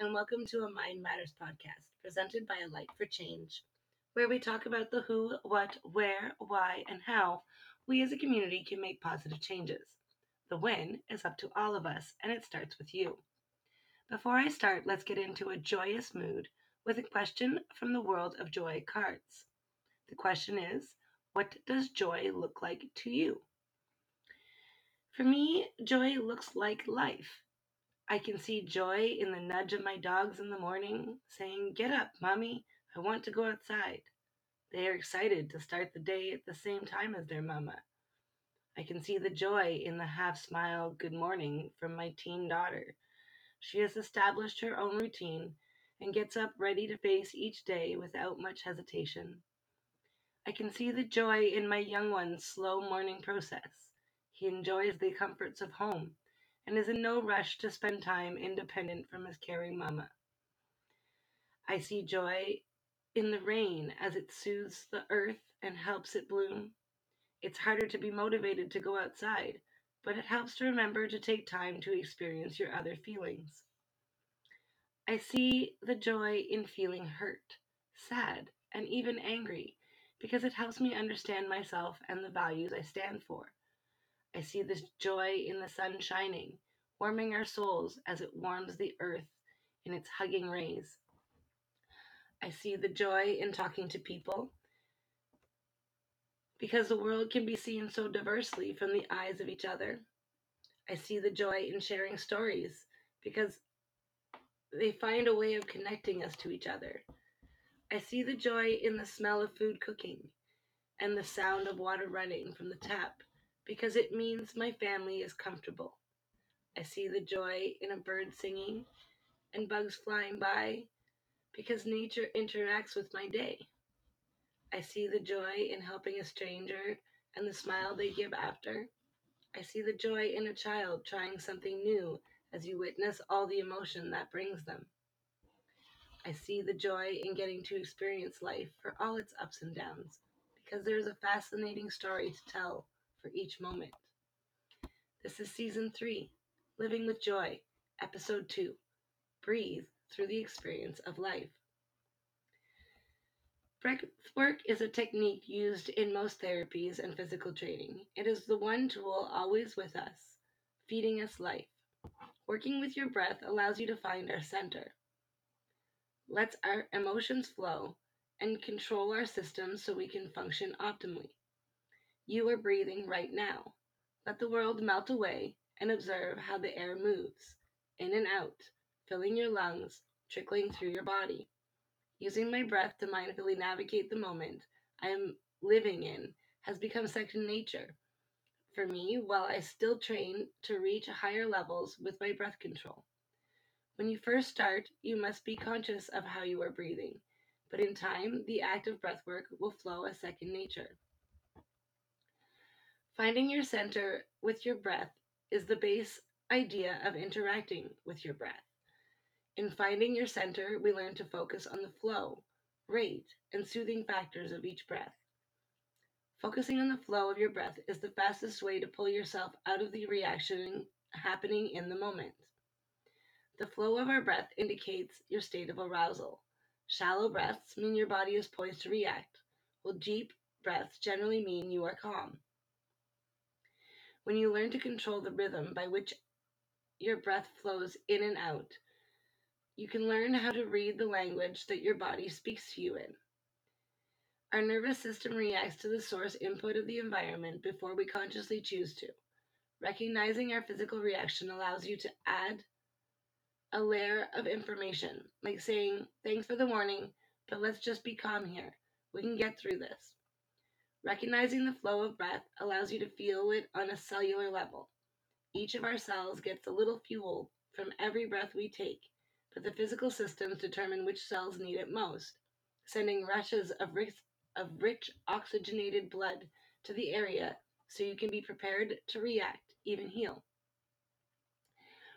and welcome to a Mind Matters podcast presented by A Light for Change, where we talk about the who, what, where, why, and how we as a community can make positive changes. The win is up to all of us, and it starts with you. Before I start, let's get into a joyous mood with a question from the World of Joy cards. The question is What does joy look like to you? For me, joy looks like life. I can see joy in the nudge of my dogs in the morning, saying, Get up, mommy, I want to go outside. They are excited to start the day at the same time as their mama. I can see the joy in the half smile good morning from my teen daughter. She has established her own routine and gets up ready to face each day without much hesitation. I can see the joy in my young one's slow morning process. He enjoys the comforts of home and is in no rush to spend time independent from his caring mama. I see joy in the rain as it soothes the earth and helps it bloom. It's harder to be motivated to go outside, but it helps to remember to take time to experience your other feelings. I see the joy in feeling hurt, sad, and even angry because it helps me understand myself and the values I stand for. I see this joy in the sun shining, warming our souls as it warms the earth in its hugging rays. I see the joy in talking to people because the world can be seen so diversely from the eyes of each other. I see the joy in sharing stories because they find a way of connecting us to each other. I see the joy in the smell of food cooking and the sound of water running from the tap because it means my family is comfortable. I see the joy in a bird singing and bugs flying by because nature interacts with my day. I see the joy in helping a stranger and the smile they give after. I see the joy in a child trying something new as you witness all the emotion that brings them. I see the joy in getting to experience life for all its ups and downs because there is a fascinating story to tell for each moment. This is season three, Living with Joy, episode two Breathe through the experience of life. Breath work is a technique used in most therapies and physical training. It is the one tool always with us, feeding us life. Working with your breath allows you to find our center, lets our emotions flow, and control our systems so we can function optimally. You are breathing right now. Let the world melt away and observe how the air moves in and out, filling your lungs, trickling through your body. Using my breath to mindfully navigate the moment I am living in has become second nature for me while I still train to reach higher levels with my breath control. When you first start, you must be conscious of how you are breathing, but in time, the act of breath work will flow as second nature. Finding your center with your breath is the base idea of interacting with your breath. In finding your center, we learn to focus on the flow, rate, and soothing factors of each breath. Focusing on the flow of your breath is the fastest way to pull yourself out of the reaction happening in the moment. The flow of our breath indicates your state of arousal. Shallow breaths mean your body is poised to react, while deep breaths generally mean you are calm. When you learn to control the rhythm by which your breath flows in and out, you can learn how to read the language that your body speaks to you in. Our nervous system reacts to the source input of the environment before we consciously choose to. Recognizing our physical reaction allows you to add a layer of information, like saying, Thanks for the warning, but let's just be calm here. We can get through this. Recognizing the flow of breath allows you to feel it on a cellular level. Each of our cells gets a little fuel from every breath we take, but the physical systems determine which cells need it most, sending rushes of rich, of rich oxygenated blood to the area so you can be prepared to react, even heal.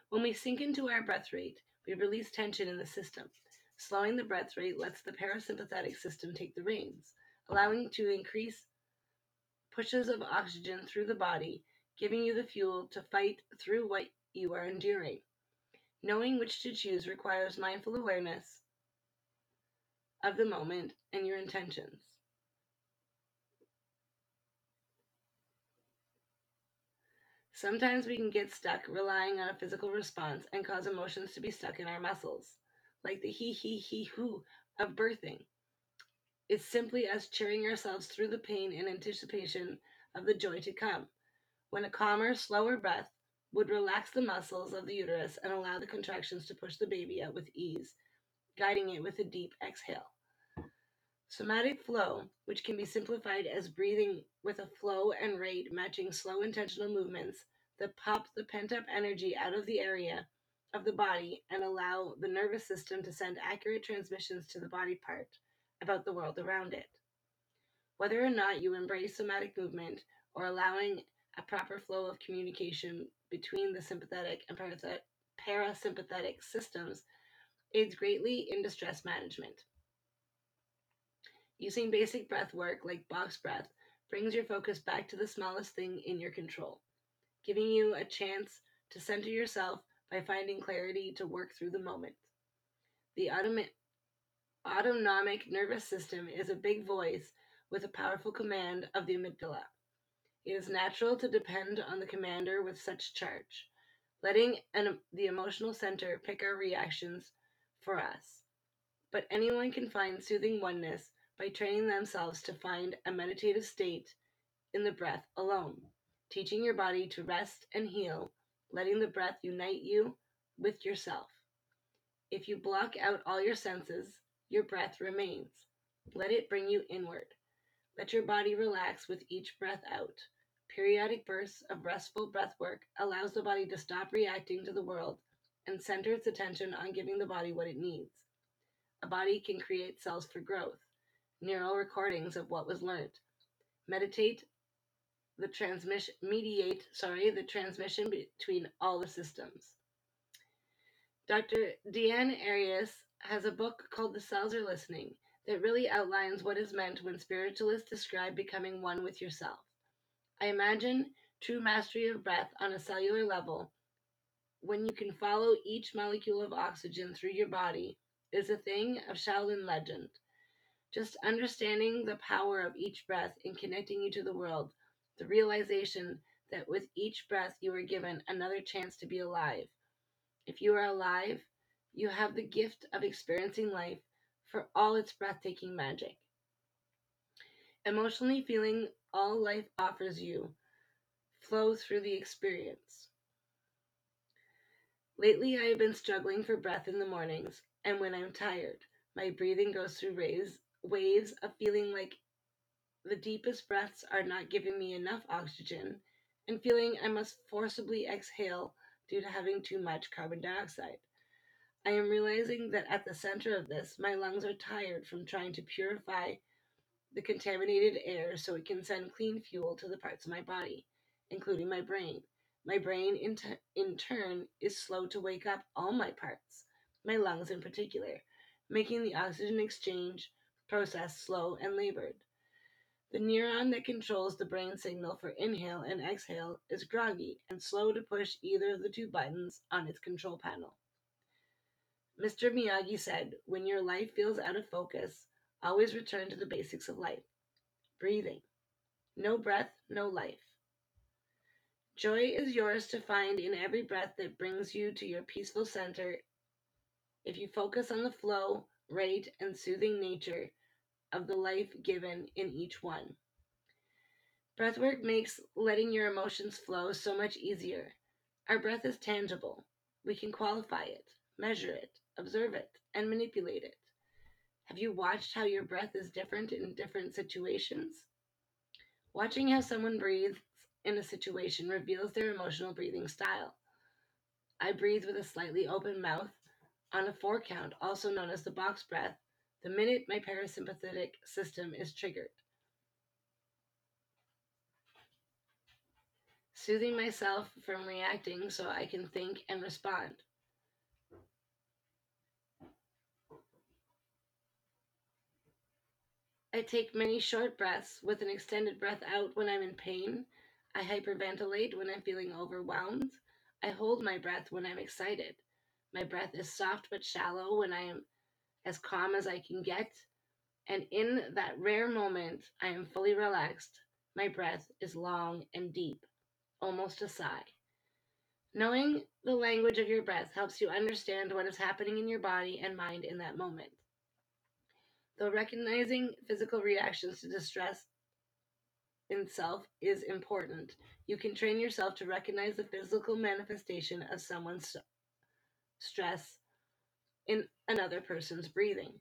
When we sink into our breath rate, we release tension in the system. Slowing the breath rate lets the parasympathetic system take the reins, allowing to increase pushes of oxygen through the body, giving you the fuel to fight through what you are enduring. Knowing which to choose requires mindful awareness of the moment and your intentions. Sometimes we can get stuck relying on a physical response and cause emotions to be stuck in our muscles, like the he he he who of birthing. It's simply us cheering ourselves through the pain in anticipation of the joy to come, when a calmer, slower breath would relax the muscles of the uterus and allow the contractions to push the baby out with ease, guiding it with a deep exhale. Somatic flow, which can be simplified as breathing with a flow and rate matching slow intentional movements that pop the pent up energy out of the area of the body and allow the nervous system to send accurate transmissions to the body part about the world around it. Whether or not you embrace somatic movement or allowing a proper flow of communication between the sympathetic and parasympathetic systems aids greatly in distress management. Using basic breath work like box breath brings your focus back to the smallest thing in your control, giving you a chance to center yourself by finding clarity to work through the moment. The autonomic nervous system is a big voice with a powerful command of the amygdala. It is natural to depend on the commander with such charge, letting an, the emotional center pick our reactions for us. But anyone can find soothing oneness by training themselves to find a meditative state in the breath alone, teaching your body to rest and heal, letting the breath unite you with yourself. If you block out all your senses, your breath remains. Let it bring you inward. Let your body relax with each breath out. Periodic bursts of restful breath work allows the body to stop reacting to the world and center its attention on giving the body what it needs. A body can create cells for growth neural recordings of what was learned. Meditate the transmission mediate, sorry, the transmission between all the systems. Dr. Deanne Arias has a book called The Cells Are Listening that really outlines what is meant when spiritualists describe becoming one with yourself. I imagine true mastery of breath on a cellular level when you can follow each molecule of oxygen through your body is a thing of Shaolin legend. Just understanding the power of each breath in connecting you to the world, the realization that with each breath you are given another chance to be alive. If you are alive, you have the gift of experiencing life for all its breathtaking magic. Emotionally feeling all life offers you flow through the experience. Lately, I have been struggling for breath in the mornings, and when I'm tired, my breathing goes through waves waves of feeling like the deepest breaths are not giving me enough oxygen and feeling I must forcibly exhale due to having too much carbon dioxide. I am realizing that at the center of this, my lungs are tired from trying to purify the contaminated air so it can send clean fuel to the parts of my body, including my brain. My brain, in, t- in turn, is slow to wake up all my parts, my lungs in particular, making the oxygen exchange process slow and labored. The neuron that controls the brain signal for inhale and exhale is groggy and slow to push either of the two buttons on its control panel. Mr. Miyagi said, When your life feels out of focus, always return to the basics of life breathing. No breath, no life. Joy is yours to find in every breath that brings you to your peaceful center. If you focus on the flow, rate, and soothing nature of the life given in each one. Breathwork makes letting your emotions flow so much easier. Our breath is tangible. We can qualify it, measure it, observe it, and manipulate it. Have you watched how your breath is different in different situations? Watching how someone breathes in a situation reveals their emotional breathing style. I breathe with a slightly open mouth on a four count, also known as the box breath, the minute my parasympathetic system is triggered. Soothing myself from reacting so I can think and respond. I take many short breaths with an extended breath out when I'm in pain. I hyperventilate when I'm feeling overwhelmed. I hold my breath when I'm excited. My breath is soft but shallow when I am as calm as I can get. And in that rare moment, I am fully relaxed. My breath is long and deep, almost a sigh. Knowing the language of your breath helps you understand what is happening in your body and mind in that moment. Though recognizing physical reactions to distress in self is important, you can train yourself to recognize the physical manifestation of someone's stress in another person's breathing.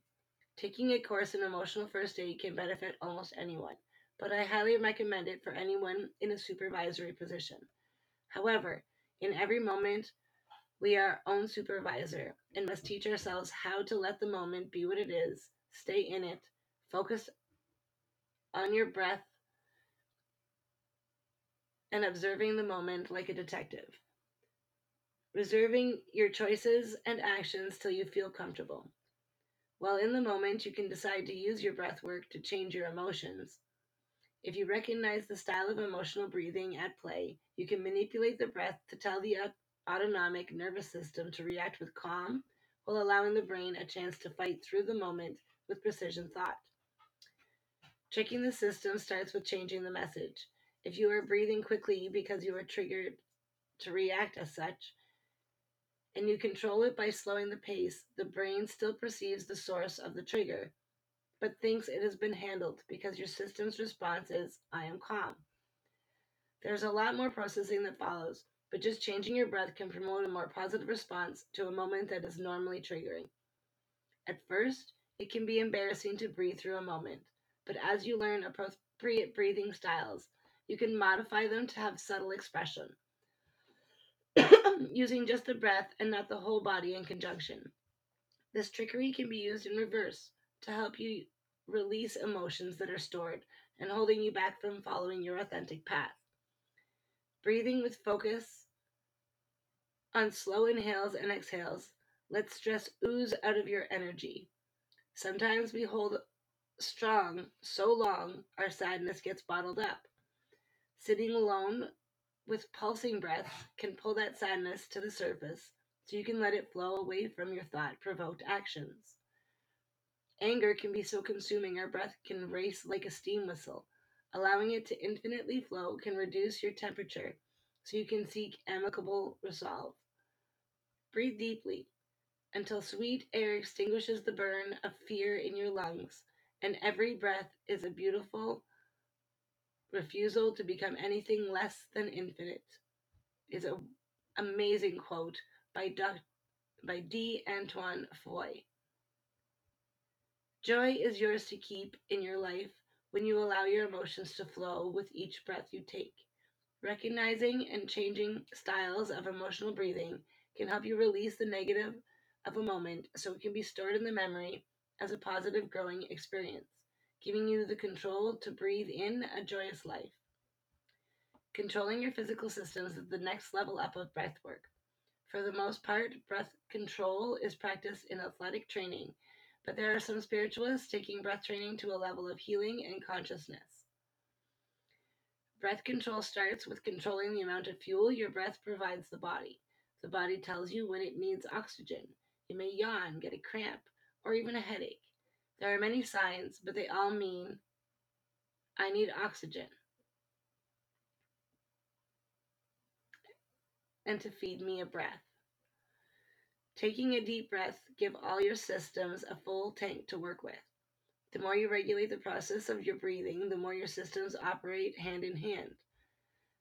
Taking a course in emotional first aid can benefit almost anyone, but I highly recommend it for anyone in a supervisory position. However, in every moment, we are our own supervisor and must teach ourselves how to let the moment be what it is, stay in it, focus on your breath, and observing the moment like a detective. Reserving your choices and actions till you feel comfortable. While in the moment, you can decide to use your breath work to change your emotions. If you recognize the style of emotional breathing at play, you can manipulate the breath to tell the autonomic nervous system to react with calm while allowing the brain a chance to fight through the moment with precision thought. Tricking the system starts with changing the message. If you are breathing quickly because you are triggered to react as such, and you control it by slowing the pace, the brain still perceives the source of the trigger, but thinks it has been handled because your system's response is, I am calm. There's a lot more processing that follows, but just changing your breath can promote a more positive response to a moment that is normally triggering. At first, it can be embarrassing to breathe through a moment, but as you learn appropriate breathing styles, you can modify them to have subtle expression, using just the breath and not the whole body in conjunction. This trickery can be used in reverse to help you release emotions that are stored and holding you back from following your authentic path. Breathing with focus on slow inhales and exhales, lets stress ooze out of your energy. Sometimes we hold strong so long our sadness gets bottled up. Sitting alone with pulsing breaths can pull that sadness to the surface so you can let it flow away from your thought provoked actions. Anger can be so consuming our breath can race like a steam whistle. Allowing it to infinitely flow can reduce your temperature so you can seek amicable resolve. Breathe deeply until sweet air extinguishes the burn of fear in your lungs, and every breath is a beautiful refusal to become anything less than infinite. Is an amazing quote by, by D. Antoine Foy. Joy is yours to keep in your life when you allow your emotions to flow with each breath you take. Recognizing and changing styles of emotional breathing can help you release the negative of a moment so it can be stored in the memory as a positive growing experience, giving you the control to breathe in a joyous life. Controlling your physical systems is the next level up of breath work. For the most part, breath control is practiced in athletic training but there are some spiritualists taking breath training to a level of healing and consciousness. Breath control starts with controlling the amount of fuel your breath provides the body. The body tells you when it needs oxygen. You may yawn, get a cramp, or even a headache. There are many signs, but they all mean I need oxygen. And to feed me a breath. Taking a deep breath, give all your systems a full tank to work with. The more you regulate the process of your breathing, the more your systems operate hand in hand.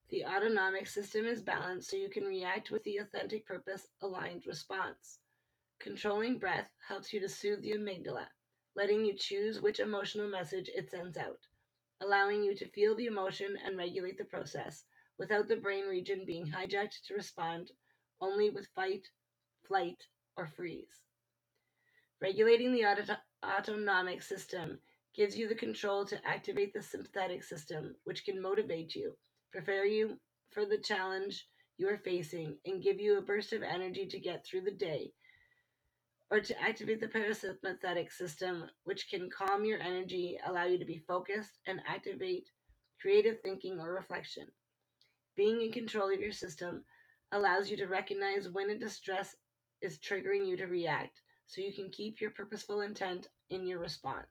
The autonomic system is balanced so you can react with the authentic purpose aligned response. Controlling breath helps you to soothe the amygdala, letting you choose which emotional message it sends out, allowing you to feel the emotion and regulate the process without the brain region being hijacked to respond only with fight, flight, or freeze. Regulating the auto- autonomic system gives you the control to activate the sympathetic system, which can motivate you, prepare you for the challenge you are facing, and give you a burst of energy to get through the day. Or to activate the parasympathetic system, which can calm your energy, allow you to be focused, and activate creative thinking or reflection. Being in control of your system allows you to recognize when a distress is triggering you to react so you can keep your purposeful intent in your response.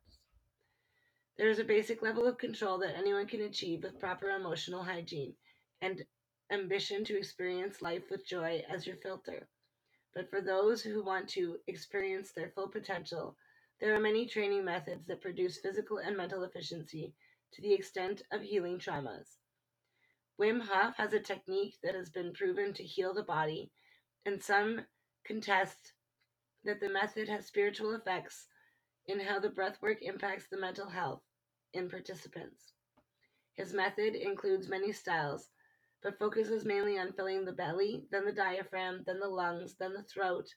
There is a basic level of control that anyone can achieve with proper emotional hygiene and ambition to experience life with joy as your filter. But for those who want to experience their full potential, there are many training methods that produce physical and mental efficiency to the extent of healing traumas. Wim Hof has a technique that has been proven to heal the body, and some contest that the method has spiritual effects in how the breathwork impacts the mental health in participants. His method includes many styles, but focuses mainly on filling the belly, then the diaphragm, then the lungs, then the throat,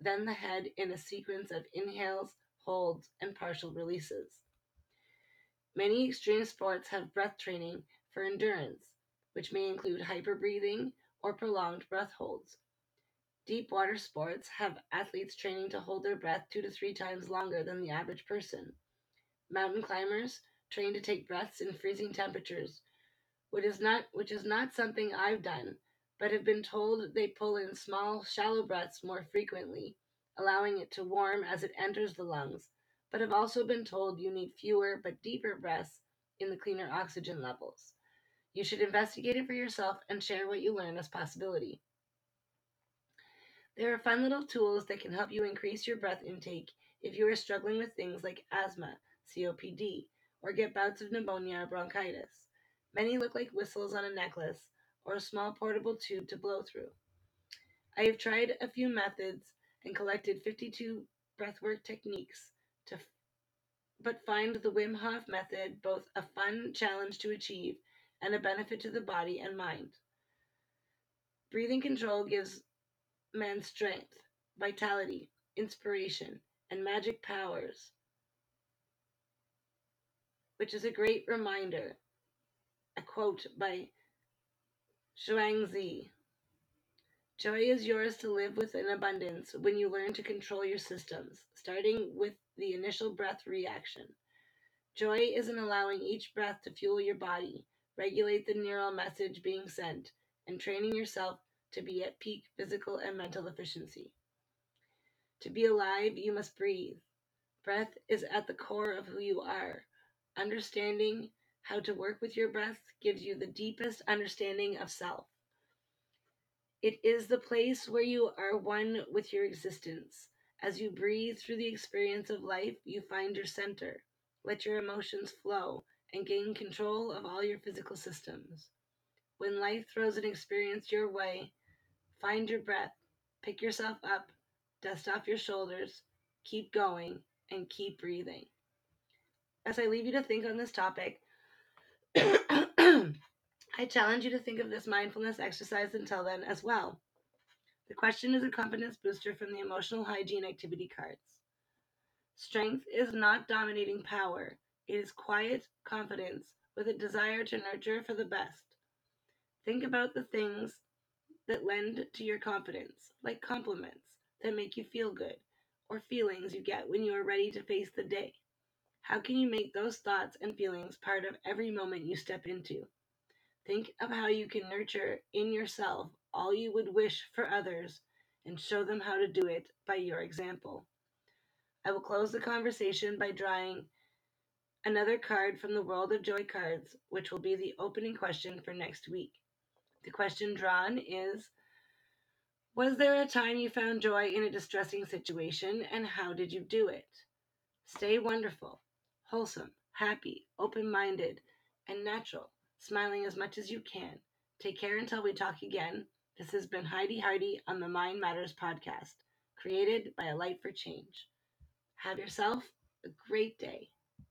then the head in a sequence of inhales, holds, and partial releases. Many extreme sports have breath training for endurance, which may include hyperbreathing or prolonged breath holds. Deep water sports have athletes training to hold their breath two to three times longer than the average person. Mountain climbers train to take breaths in freezing temperatures, which is not which is not something I've done, but have been told they pull in small, shallow breaths more frequently, allowing it to warm as it enters the lungs, but have also been told you need fewer but deeper breaths in the cleaner oxygen levels. You should investigate it for yourself and share what you learn as possibility. There are fun little tools that can help you increase your breath intake if you are struggling with things like asthma, COPD, or get bouts of pneumonia or bronchitis. Many look like whistles on a necklace or a small portable tube to blow through. I have tried a few methods and collected 52 breathwork techniques to but find the Wim Hof method both a fun challenge to achieve and a benefit to the body and mind. Breathing control gives men strength, vitality, inspiration, and magic powers, which is a great reminder. A quote by Zhuangzi. Joy is yours to live with in abundance when you learn to control your systems, starting with the initial breath reaction. Joy is in allowing each breath to fuel your body, regulate the neural message being sent, and training yourself to be at peak physical and mental efficiency. To be alive, you must breathe. Breath is at the core of who you are. Understanding how to work with your breath gives you the deepest understanding of self. It is the place where you are one with your existence. As you breathe through the experience of life, you find your center. Let your emotions flow and gain control of all your physical systems. When life throws an experience your way, find your breath, pick yourself up, dust off your shoulders, keep going, and keep breathing. As I leave you to think on this topic, I challenge you to think of this mindfulness exercise until then as well. The question is a confidence booster from the emotional hygiene activity cards. Strength is not dominating power, it is quiet confidence with a desire to nurture for the best. Think about the things that lend to your confidence, like compliments that make you feel good, or feelings you get when you are ready to face the day. How can you make those thoughts and feelings part of every moment you step into? Think of how you can nurture in yourself all you would wish for others and show them how to do it by your example. I will close the conversation by drawing another card from the World of Joy cards, which will be the opening question for next week. The question drawn is Was there a time you found joy in a distressing situation, and how did you do it? Stay wonderful wholesome, happy, open minded, and natural, smiling as much as you can. Take care until we talk again. This has been Heidi Hardy on the Mind Matters podcast, created by A Light for Change. Have yourself a great day.